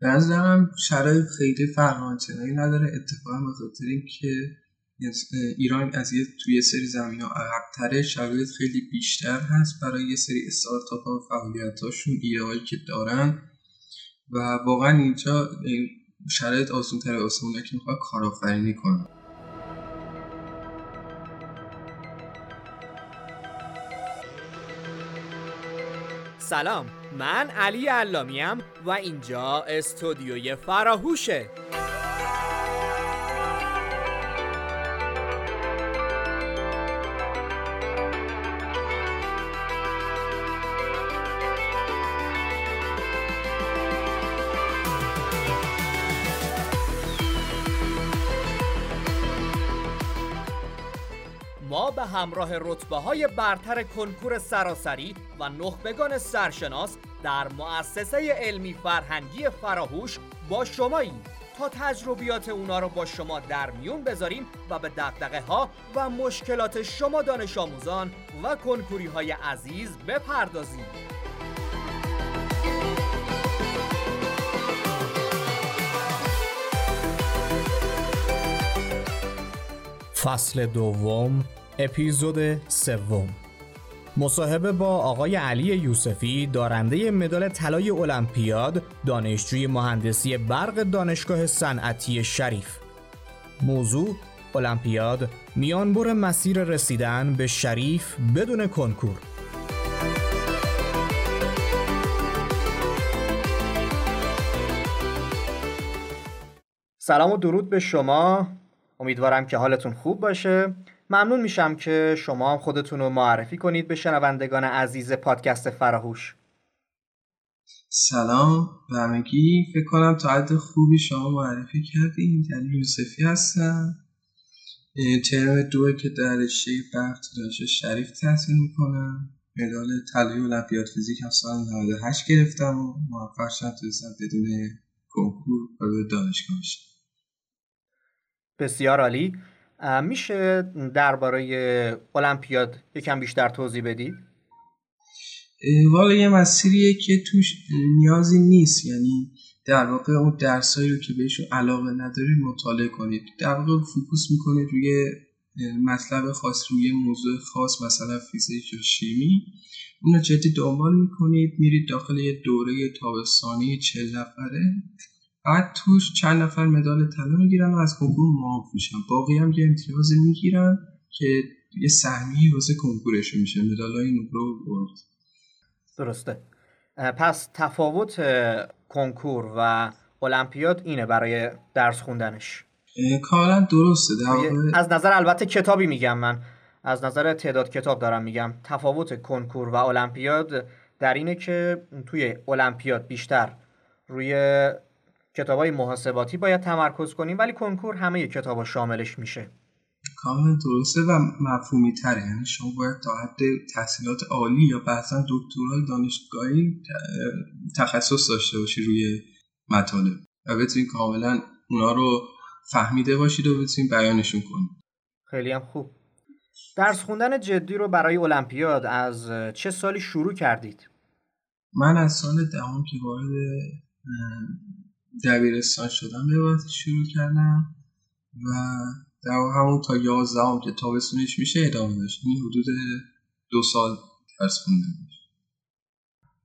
به نظرم شرایط خیلی فرمانچنانی نداره. اتفاقا به خاطر که ایران از یه توی سری زمین ها عقبتره شرایط خیلی بیشتر هست برای یه سری استارتاپ ها و فعالیت هاشون که دارن. و واقعا اینجا شرایط آسون تره واسه که می‌خواد کارآفرینی کنن. سلام. من علی علامیم و اینجا استودیوی فراهوشه. ما به همراه رتبه های برتر کنکور سراسری و نخبگان سرشناس در مؤسسه علمی فرهنگی فراهوش با شماییم تا تجربیات اونا رو با شما در میون بذاریم و به دقدقه ها و مشکلات شما دانش آموزان و کنکوری های عزیز بپردازیم. فصل دوم اپیزود سوم. مصاحبه با آقای علی یوسفی دارنده مدال طلای المپیاد دانشجوی مهندسی برق دانشگاه صنعتی شریف. موضوع المپیاد میانبر مسیر رسیدن به شریف بدون کنکور. سلام و درود به شما. امیدوارم که حالتون خوب باشه. ممنون میشم که شما هم خودتون رو معرفی کنید به شنوندگان عزیز پادکست فراهوش. سلام به همگی. فکر کنم تا حد خوبی شما معرفی کردیم یعنی یوسفی هستم. ترم دو که در رشته برق دانش شریف تحصیل می‌کنم. مدال طلای المپیاد فیزیک هم سال 98 گرفتم و موفق شدم تونستم بدون کنکور وارد دانشگاه بسیار عالی. میشه درباره المپیاد یکم بیشتر توضیح بدید؟ والا یه مسیریه که توش نیازی نیست. یعنی در واقع اون درسایی رو که بهشون علاقه ندارید مطالعه کنید. در واقع فوکوس می‌کنید روی مطلب خاص روی موضوع خاص مثلا فیزیک یا شیمی. اون رو جدی دنبال می‌کنید میرید داخل یه دوره تابستانی چل نفره. بعد توش چند نفر مدال طلا می‌گیرن و از کنکور معاف میشن. باقی هم یه امتیاز می‌گیرن که یه سهمی واسه کنکورش میشه. مدال های نمره برد. درسته. پس تفاوت کنکور و المپیاد اینه برای درس خوندنش. کاملا درسته. از نظر البته کتابی میگم من. از نظر تعداد کتاب دارم میگم. تفاوت کنکور و المپیاد در اینه که توی المپیاد بیشتر روی کتاب های محاسباتی باید تمرکز کنیم ولی کنکور همه کتاب شاملش میشه. کاملا درسته و مفهومی تره یعنی شما باید تا حد تحصیلات عالی یا بعضا دکترای دانشگاهی تخصص داشته باشی روی مطالب. و بتونید کاملا اونا رو فهمیده باشید و بتونید بیانشون کنید. خیلی هم خوب. درس خوندن جدی رو برای المپیاد از چه سالی شروع کردید؟ من از سال دهم که وارد دبیرستان شدم. به شروع کردم و در همون تا یازدهم که تابستونش میشه ادامه داشت. یعنی حدود دو سال درس خوندم.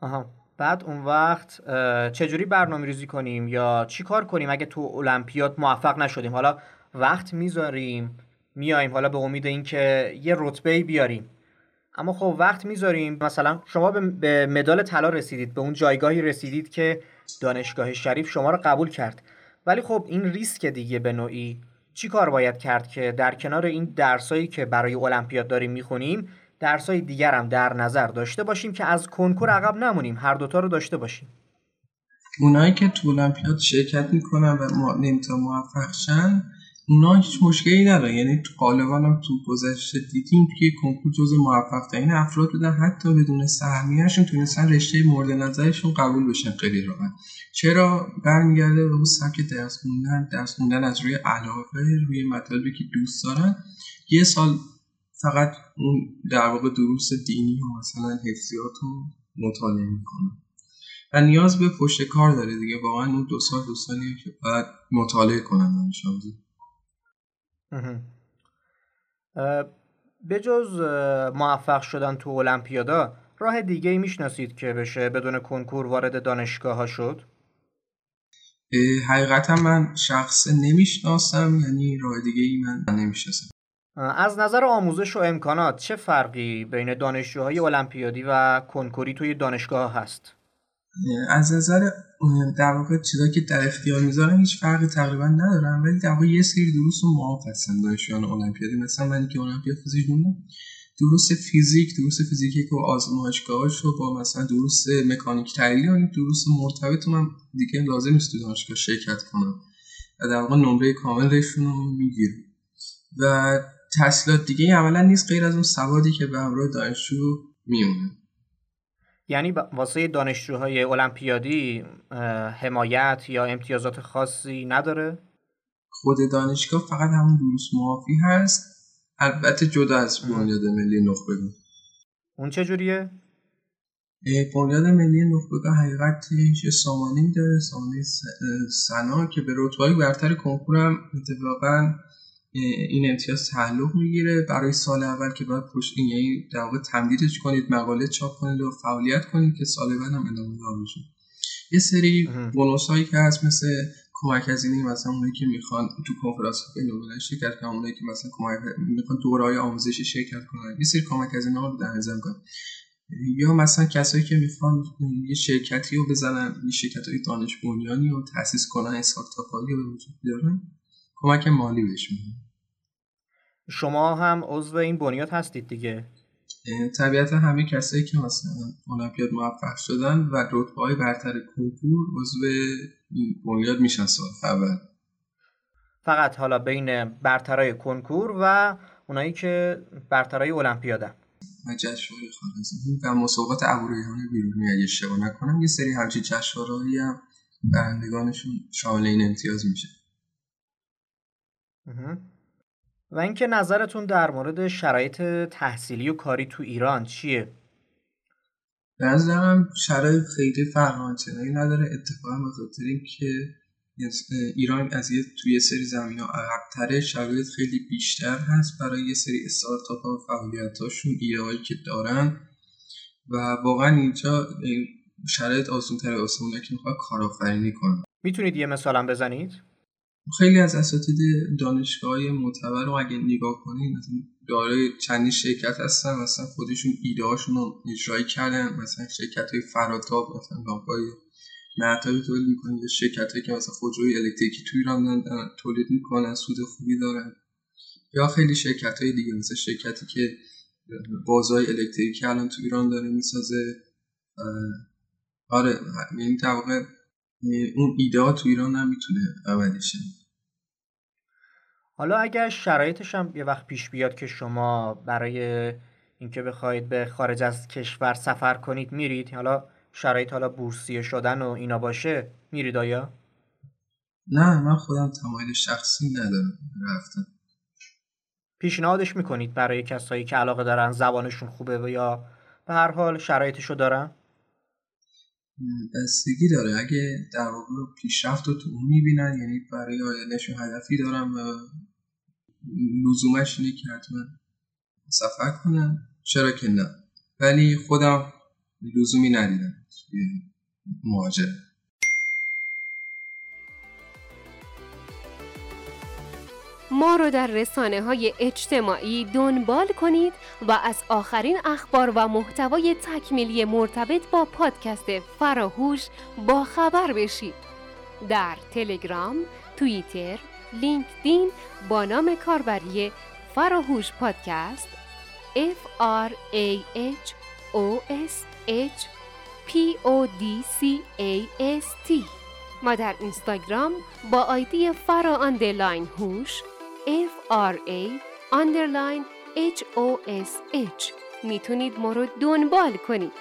آها. بعد اون وقت چجوری برنامه ریزی کنیم یا چی کار کنیم اگه تو المپیاد موفق نشدیم؟ حالا وقت می‌ذاریم میایم حالا به امید اینکه یه رتبه بیاریم. اما خب وقت می‌ذاریم. مثلا شما به مدال طلا رسیدید به اون جایگاهی رسیدید که دانشگاه شریف شما رو قبول کرد. ولی خب این ریسک دیگه به نوعی. چی کار باید کرد که در کنار این درسایی که برای المپیاد داریم می‌خونیم درسای دیگر هم در نظر داشته باشیم که از کنکور عقب نمونیم هر دوتا رو داشته باشیم. اونایی که تو المپیاد شرکت می‌کنن و نمی‌تونن موفق شن اونا هیچ مشکلی ندارن. یعنی غالبا هم تو گذشته دیدیم که کنکور جز موفق ترین افراد بودن. حتی بدون سهمیهشون تونستن رشته مورد نظرشون قبول بشن خیلی راحت. چرا برمیگرده به اون سبک درس خوندن؟ درس خوندن از روی علاقه روی مطالبی که دوست دارن. یه سال فقط اون در واقع دروس دینی و مثلا حفظیات رو مطالعه می‌کنن و نیاز به پشت کار داره دیگه. واقعا اون دو سال دو سالیه که باید مطالعه کنن. دانش آموزی به جز موفق شدن تو المپیادا راه دیگه ای می‌شناسید که بشه بدون کنکور وارد دانشگاه ها شد؟ حقیقتا من شخص نمی‌شناسم یعنی راه دیگه ای من نمی‌شناسم از نظر آموزش و امکانات چه فرقی بین دانشجوهای المپیادی و کنکوری توی دانشگاه هست؟ از نظر در واقع چیزا که در اختیار می‌ذارن هیچ فرقی تقریبا ندارن ولی در واقع یه سری دروس رو معاف هستن دانشجویان المپیادی. مثلا من که المپیاد فیزیک خوندم دروس فیزیک دروس فیزیکی که آزمایشگاهاش رو با مثلا دروس مکانیک تحلیلی و دروس مرتبط من دیگه لازم تو دانشگاه شرکت کنم. و در واقع نمره کاملشون رو می‌گیرم. و تحصیلات دیگه عملا نیست غیر از اون سوادی که به همراه دانشجو میمونه. یعنی واسه دانشجوهای المپیادی حمایت یا امتیازات خاصی نداره؟ خود دانشگاه فقط همون دروس معافی هست البته جدا از بنیاد ملی نخبه اون چجوریه؟ بنیاد ملی نخبگاه حقیقتش سامانه داره سامانه سنا که به رتبه برتر کنکور هم اتفاقا این امتیاز تعلق می‌گیره. برای سال اول که باید پشت این یعنی در واقع تمدیدش کنید مقاله چاپ کنید و فعالیت کنید که سال بعد هم ادامه دار بشه. یه سری بونوس هایی که هست مثل کمک هزینه مثلا اونایی که می‌خوان تو کنفرانس بین‌المللی شرکت کنن اونایی که مثلا کمک می‌خوان دورهای آموزشی شرکت کنن. یه سری کمک هزینه ها رو در نظر کنن یا مثلا کسایی که می‌خوان یه شرکتی رو بزنن یه شرکت های دانش بنیانی رو تاسیس کنن استارتاپ رو به وجود بیارن. کمک مالی بهش میدن. شما هم عضو این بنیاد هستید دیگه. طبیعتا همه کسایی که مثلا المپیاد موفق شدن و رتبه های برتر کنکور عضو بنیاد میشن سال اول. فقط حالا بین برترای کنکور و اونایی که برترای المپیادن. و جشنواره خارزمی و مسابقات ابروریحان بیرونی. اگه اشتباه نکنم یه سری همچین جشنواره‌ای هم برندگانشون شامل این امتیاز میشه. و اینکه نظرتون در مورد شرایط تحصیلی و کاری تو ایران چیه؟ نظرم شرایط خیلی فرق نداره. اتفاقا به خاطر اینکه ایران از یه توی یه سری زمین ها عقبتره. شرایط خیلی بیشتر هست برای یه سری استارتاپ ها و فعالیت هاشون ایده که دارن. و واقعا اینجا شرایط آسون تره آسونه که می‌خواد کارآفرینی کنن می‌تونید یه مثالم بزنید؟ خیلی از اساتید دانشگاه معتبر رو اگه نگاه کنید مثلا دارای چندی شرکت هستن مثلا خودشون ایده هاشون رو اجرایی کردن مثلا شرکت های فراتاب مثلا لامپ های مرتبی تولید می‌کنن یا شرکت که مثلا خودروی الکتریکی توی ایران تولید می‌کنن سود خوبی دارن. یا خیلی شرکت های دیگه مثلا شرکتی که بازای الکتریکی الان تو ایران داره می‌سازه. آره یعنی در واقع اون ایده ها تو ایران هم می‌تونه حالا اگر شرایطش هم یه وقت پیش بیاد که شما برای اینکه بخواید به خارج از کشور سفر کنید میرید حالا شرایط حالا بورسیه شدن و اینا باشه میرید آیا؟ نه من خودم تمایل شخصی ندارم رفتن پیشنهادش می‌کنید برای کسایی که علاقه دارن زبانشون خوبه و یا به هر حال شرایطشو دارن؟ بستگی داره. اگه در واقع پیشرفت رو تو اون می‌بینن یعنی برای آیندهشون هدفی دارم لزومش اینه که حتما سفر کنم چرا که نه؟ ولی خودم لزومی ندیدم مهاجر ما رو در رسانه های اجتماعی دنبال کنید و از آخرین اخبار و محتوای تکمیلی مرتبط با پادکست فراهوش با خبر بشید. در تلگرام، توییتر، لینکدین با نام کاربری فراهوش پادکست F R A H O S H P O D C A S T ما در اینستاگرام با آیدی فرا هوش F R A underline H O S H. می‌تونید ما رو دنبال کنید.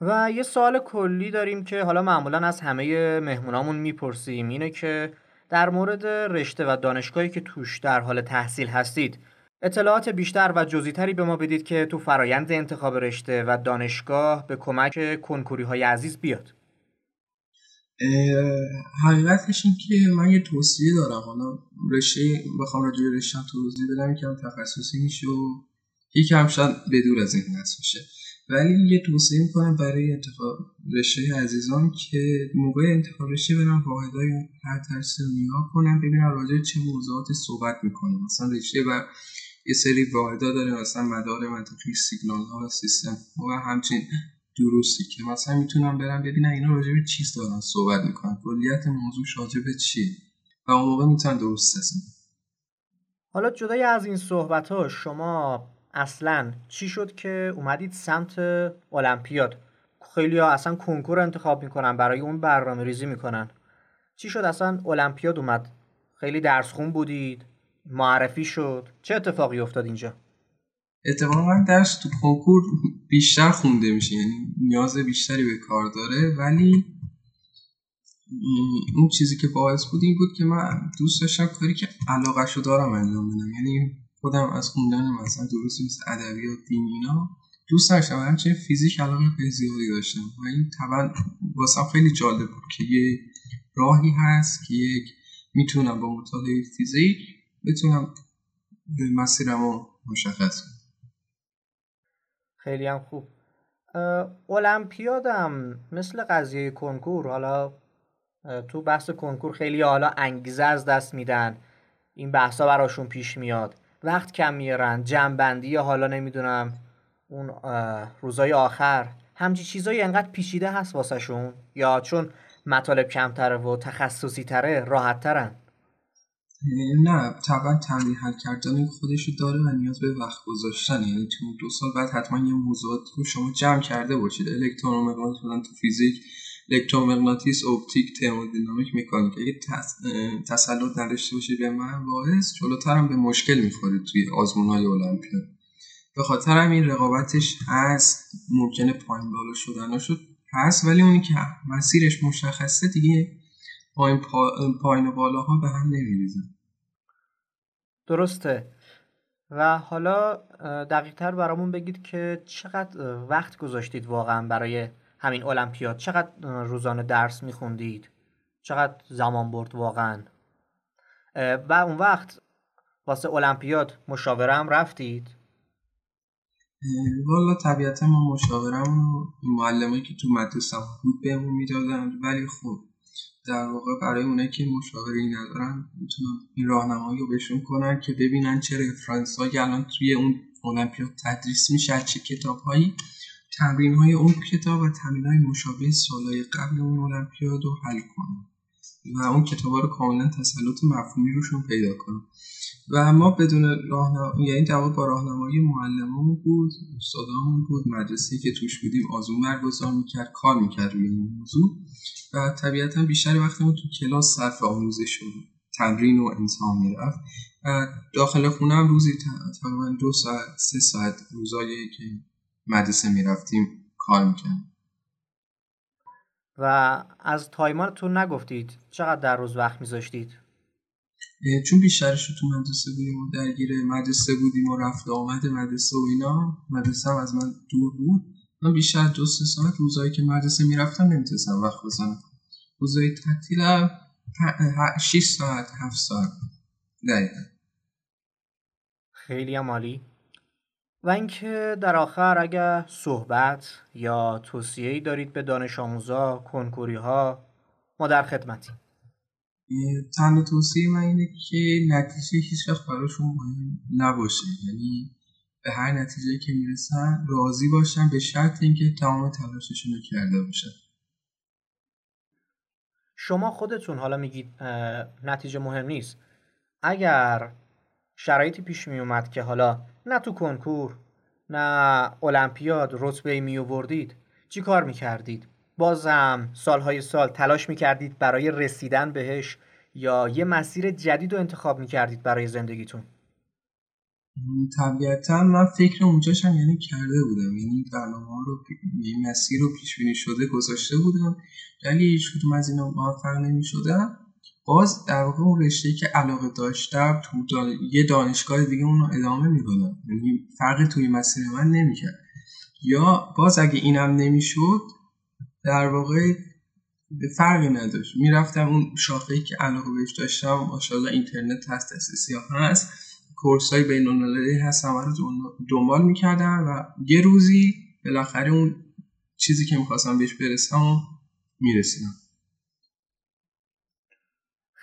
و یه سوال کلی داریم که حالا معمولا از همه مهمونامون می‌پرسیم. اینه که در مورد رشته و دانشگاهی که توش در حال تحصیل هستید اطلاعات بیشتر و جزیتری به ما بدید که تو فرایند انتخاب رشته و دانشگاه به کمک کنکوری های عزیز بیاد. حقیقتش این که من یه توصیه دارم. حالا رشته بخوام راجع به رشته توضیح بدم که تخصصی میشه و یکم شاید بدور از این بحث میشه. ولی یه توصیه می‌کنم برای انتخاب رشته عزیزان که موقع انتخاب رشته برم واحدهای هر درس رو نگاه کنم ببینم راجع چه موضوعاتی صحبت می‌کنم مثلا رشته و یه سری واحدا داره مثلا مدار منطقی سیگنال ها و سیستم و همچین دروسی که مثلا می‌تونم برم ببینم اینا راجع به چیز دارن صحبت می‌کنن. کلیت موضوع راجع به چیه و اون موقع می‌تونن درست تصمیم حالا جدای از این صحبت ها شما اصلا چی شد که اومدید سمت المپیاد؟ خیلی ها اصلا کنکور انتخاب می‌کنن برای اون برنامه ریزی می‌کنن. چی شد اصلا؟ المپیاد اومد. خیلی درس خون بودید. معرفی شد. چه اتفاقی افتاد اینجا؟ اتفاقا درس تو کنکور بیشتر خونده میشه یعنی نیاز بیشتری به کار داره. ولی اون چیزی که باعث بود این بود که من دوست داشتم کاری که علاقه شو دارم انجام بدم. یعنی خودم از خوندن مثلا درست مثل ادبیات دین اینا دوست داشتم. همچنین فیزیک علاقه خیلی زیادی داشتم. و این طبعا واسم خیلی جالب بود که یه راهی هست که یک می‌تونم با مطالعه فیزیک بتونم مسیرم رو مشخص کنم. خیلی هم خوب. المپیادم مثل قضیه کنکور حالا تو بحث کنکور خیلی حالا انگیزه از دست میدن. این بحثا براشون پیش میاد. وقت کم میارن جنبندی حالا نمی‌دونم اون روزای آخر. همچی چیزایی انقدر پیچیده هست واسه شون یا چون مطالب کمتره و تخصصی تره راحت ترن نه طبعا تمرین حل کردن خودشو داره و نیاز به وقت گذاشتن. یعنی تو دو سال بعد حتما یه موضوعات رو شما جمع کرده باشید. الکترومغناطیس تو فیزیک الکترومغناطیس اپتیک ترمودینامیک مکانیک. اگه تسلط نداشته باشید به من باعث جلوترم به مشکل می‌خورید توی آزمون های المپیاد. به خاطر این رقابتش هست ممکنه پایین بالا شدن شد هست ولی اونی که مسیرش مشخصه دیگه پایین, پایین و بالاها به هم نمیریزن درسته. و حالا دقیقتر برامون بگید که چقدر وقت گذاشتید واقعا برای همین المپیاد؟ چقدر روزانه درس میخوندید؟ چقدر زمان برد واقعا؟ و اون وقت واسه المپیاد مشاوره هم رفتید؟ والا طبیعتا ما مشاورم معلمایی که تو مدرسه بود بهمون می‌دادن ولی خب در واقع برای اونایی که مشاوری ندارن می‌تونم این راهنمایی رو بهشون کنن که ببینن چه رفرنس هایی الان توی اون المپیاد تدریس میشه چه کتاب هایی تمرین های اون کتاب و تمرین های مشابه سالهای قبل اون المپیاد رو حل کنن. و اون کتاب رو کاملا تسلط مفهومی روشون پیدا کنن. و ما بدون راهنمایی یعنی در با راهنمایی معلممون بود استادامون بود مدرسه که توش بودیم آزمون برگزار می‌کرد کار می‌کرد روی این موضوع. و طبیعتا بیشتر وقتمون تو کلاس صرف آموزش و تمرین و امتحان می‌رفت. و داخل خونه هم روزی تقریبا دو ساعت سه ساعت روزایی که مدرسه می‌رفتیم کار می‌کردیم. و از تایمانتون نگفتید چقدر در روز وقت میذاشتید؟ چون بیشترش رو تو مدرسه بودیم و درگیر مدرسه بودیم و رفت آمد مدرسه و اینا مدرسه هم از من دور بود. من بیشتر دو سه ساعت روزایی که مدرسه می‌رفتم نمی‌تونستم وقت بزنم روزای تعطیلم 6 ساعت 7 ساعت دقیقا. خیلی عالی. و اینکه در آخر اگر صحبت یا توصیه‌ای دارید به دانش آموزا کنکوری ها ما در خدمتیم. تنها توصیه من اینه که نتیجه هیچ وقت براشون مهم نباشه. یعنی به هر نتیجه که می‌رسن راضی باشن به شرط اینکه تمام تلاششون رو کرده باشن. شما خودتون حالا میگید نتیجه مهم نیست. اگر شرایطی پیش می اومد که حالا نه تو کنکور نه المپیاد رتبه می آوردید چی کار می کردید؟ بازم سالهای سال تلاش می کردید برای رسیدن بهش یا یه مسیر جدید رو انتخاب می کردید برای زندگیتون؟ طبیعتا من فکر اونجاشم یعنی کرده بودم یعنی برنامه رو مسیر رو پیش بینی شده گذاشته بودم ولی هیچ کدوم از اینا موفق نمی باز در واقع اون رشته که علاقه داشتم تو یه دانشگاه دیگه اون ادامه می‌کنم یعنی فرقی توی مسیر من نمی‌کرد. یا باز اگه اینم نمی‌شد در واقع فرقی نداشت. می‌رفتم اون شاخه‌ای که علاقه بهش داشتم ماشاءالله اینترنت هست دسترسی هست کورس های بین المللی هست همه رو دنبال می‌کردم و یه روزی بالاخره اون چیزی که می‌خواستم بهش برسم می‌رسیدم.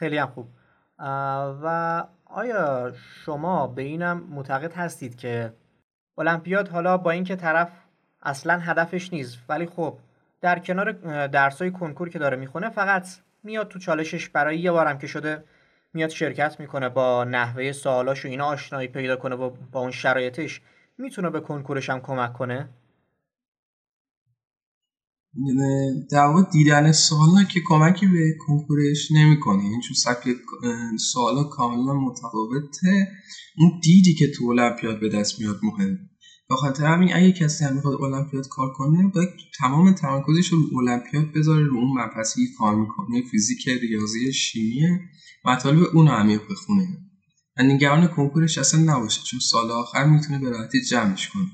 خیلی هم خوب. و آیا شما به اینم معتقد هستید که المپیاد حالا با اینکه طرف اصلا هدفش نیست ولی خب در کنار درسای کنکور که داره می‌خونه فقط میاد تو چالشش برای یه بارم که شده میاد شرکت می‌کنه با نحوه سوالاش و اینا آشنایی پیدا کنه و با اون شرایطش می‌تونه به کنکورش هم کمک کنه؟ در واقع دیدن سوالا که کمکی به کنکورش نمی‌کنه. این یعنی چون سبک سوالا کاملا متفاوته. اون دیدی که تو المپیاد به دست میاد مهمه به خاطر همین اگه کسی هم می‌خواد المپیاد کار کنه باید تمام تمرکزش رو المپیاد بذاره رو اون مبحثی کار می‌کنه. فیزیک ریاضی شیمی مطالب اون عمیق بخونه. و نگران کنکورش اصلا نباشه چون سال آخر می‌تونه به راحتی جمعش کنه.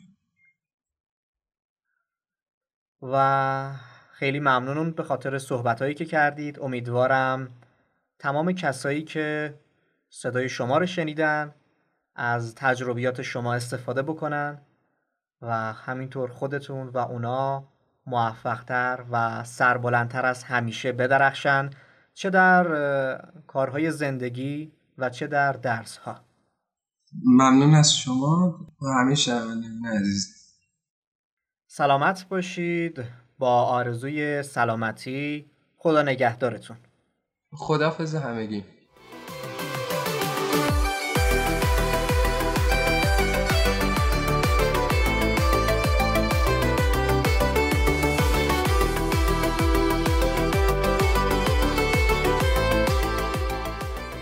و خیلی ممنونم به خاطر صحبت که کردید. امیدوارم تمام کسایی که صدای شما رو شنیدن از تجربیات شما استفاده بکنن و همینطور خودتون و اونا موفقتر و سربلندتر از همیشه بدرخشن چه در کارهای زندگی و چه در درس ها ممنون از شما و همیشه عزیز. سلامت باشید. با آرزوی سلامتی خدا نگهدارتون. خدافز همگی.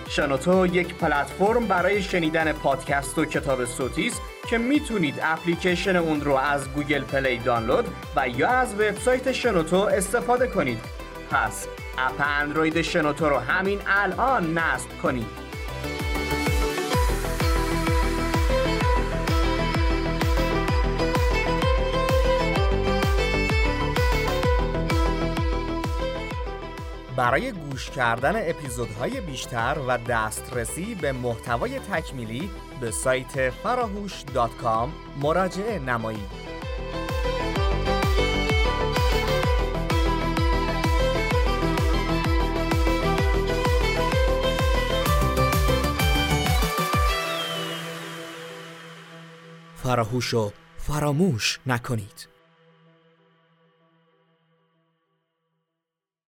شنوتو یک پلتفرم برای شنیدن پادکست و کتاب صوتی است. که می‌تونید اپلیکیشن اون رو از گوگل پلی دانلود و یا از وبسایت شنوتو استفاده کنید. پس اپ اندروید شنوتو رو همین الان نصب کنید. برای گوش کردن اپیزودهای بیشتر و دسترسی به محتوای تکمیلی به سایت فراهوش مراجعه نمایید. فراهوش فراموش نکنید.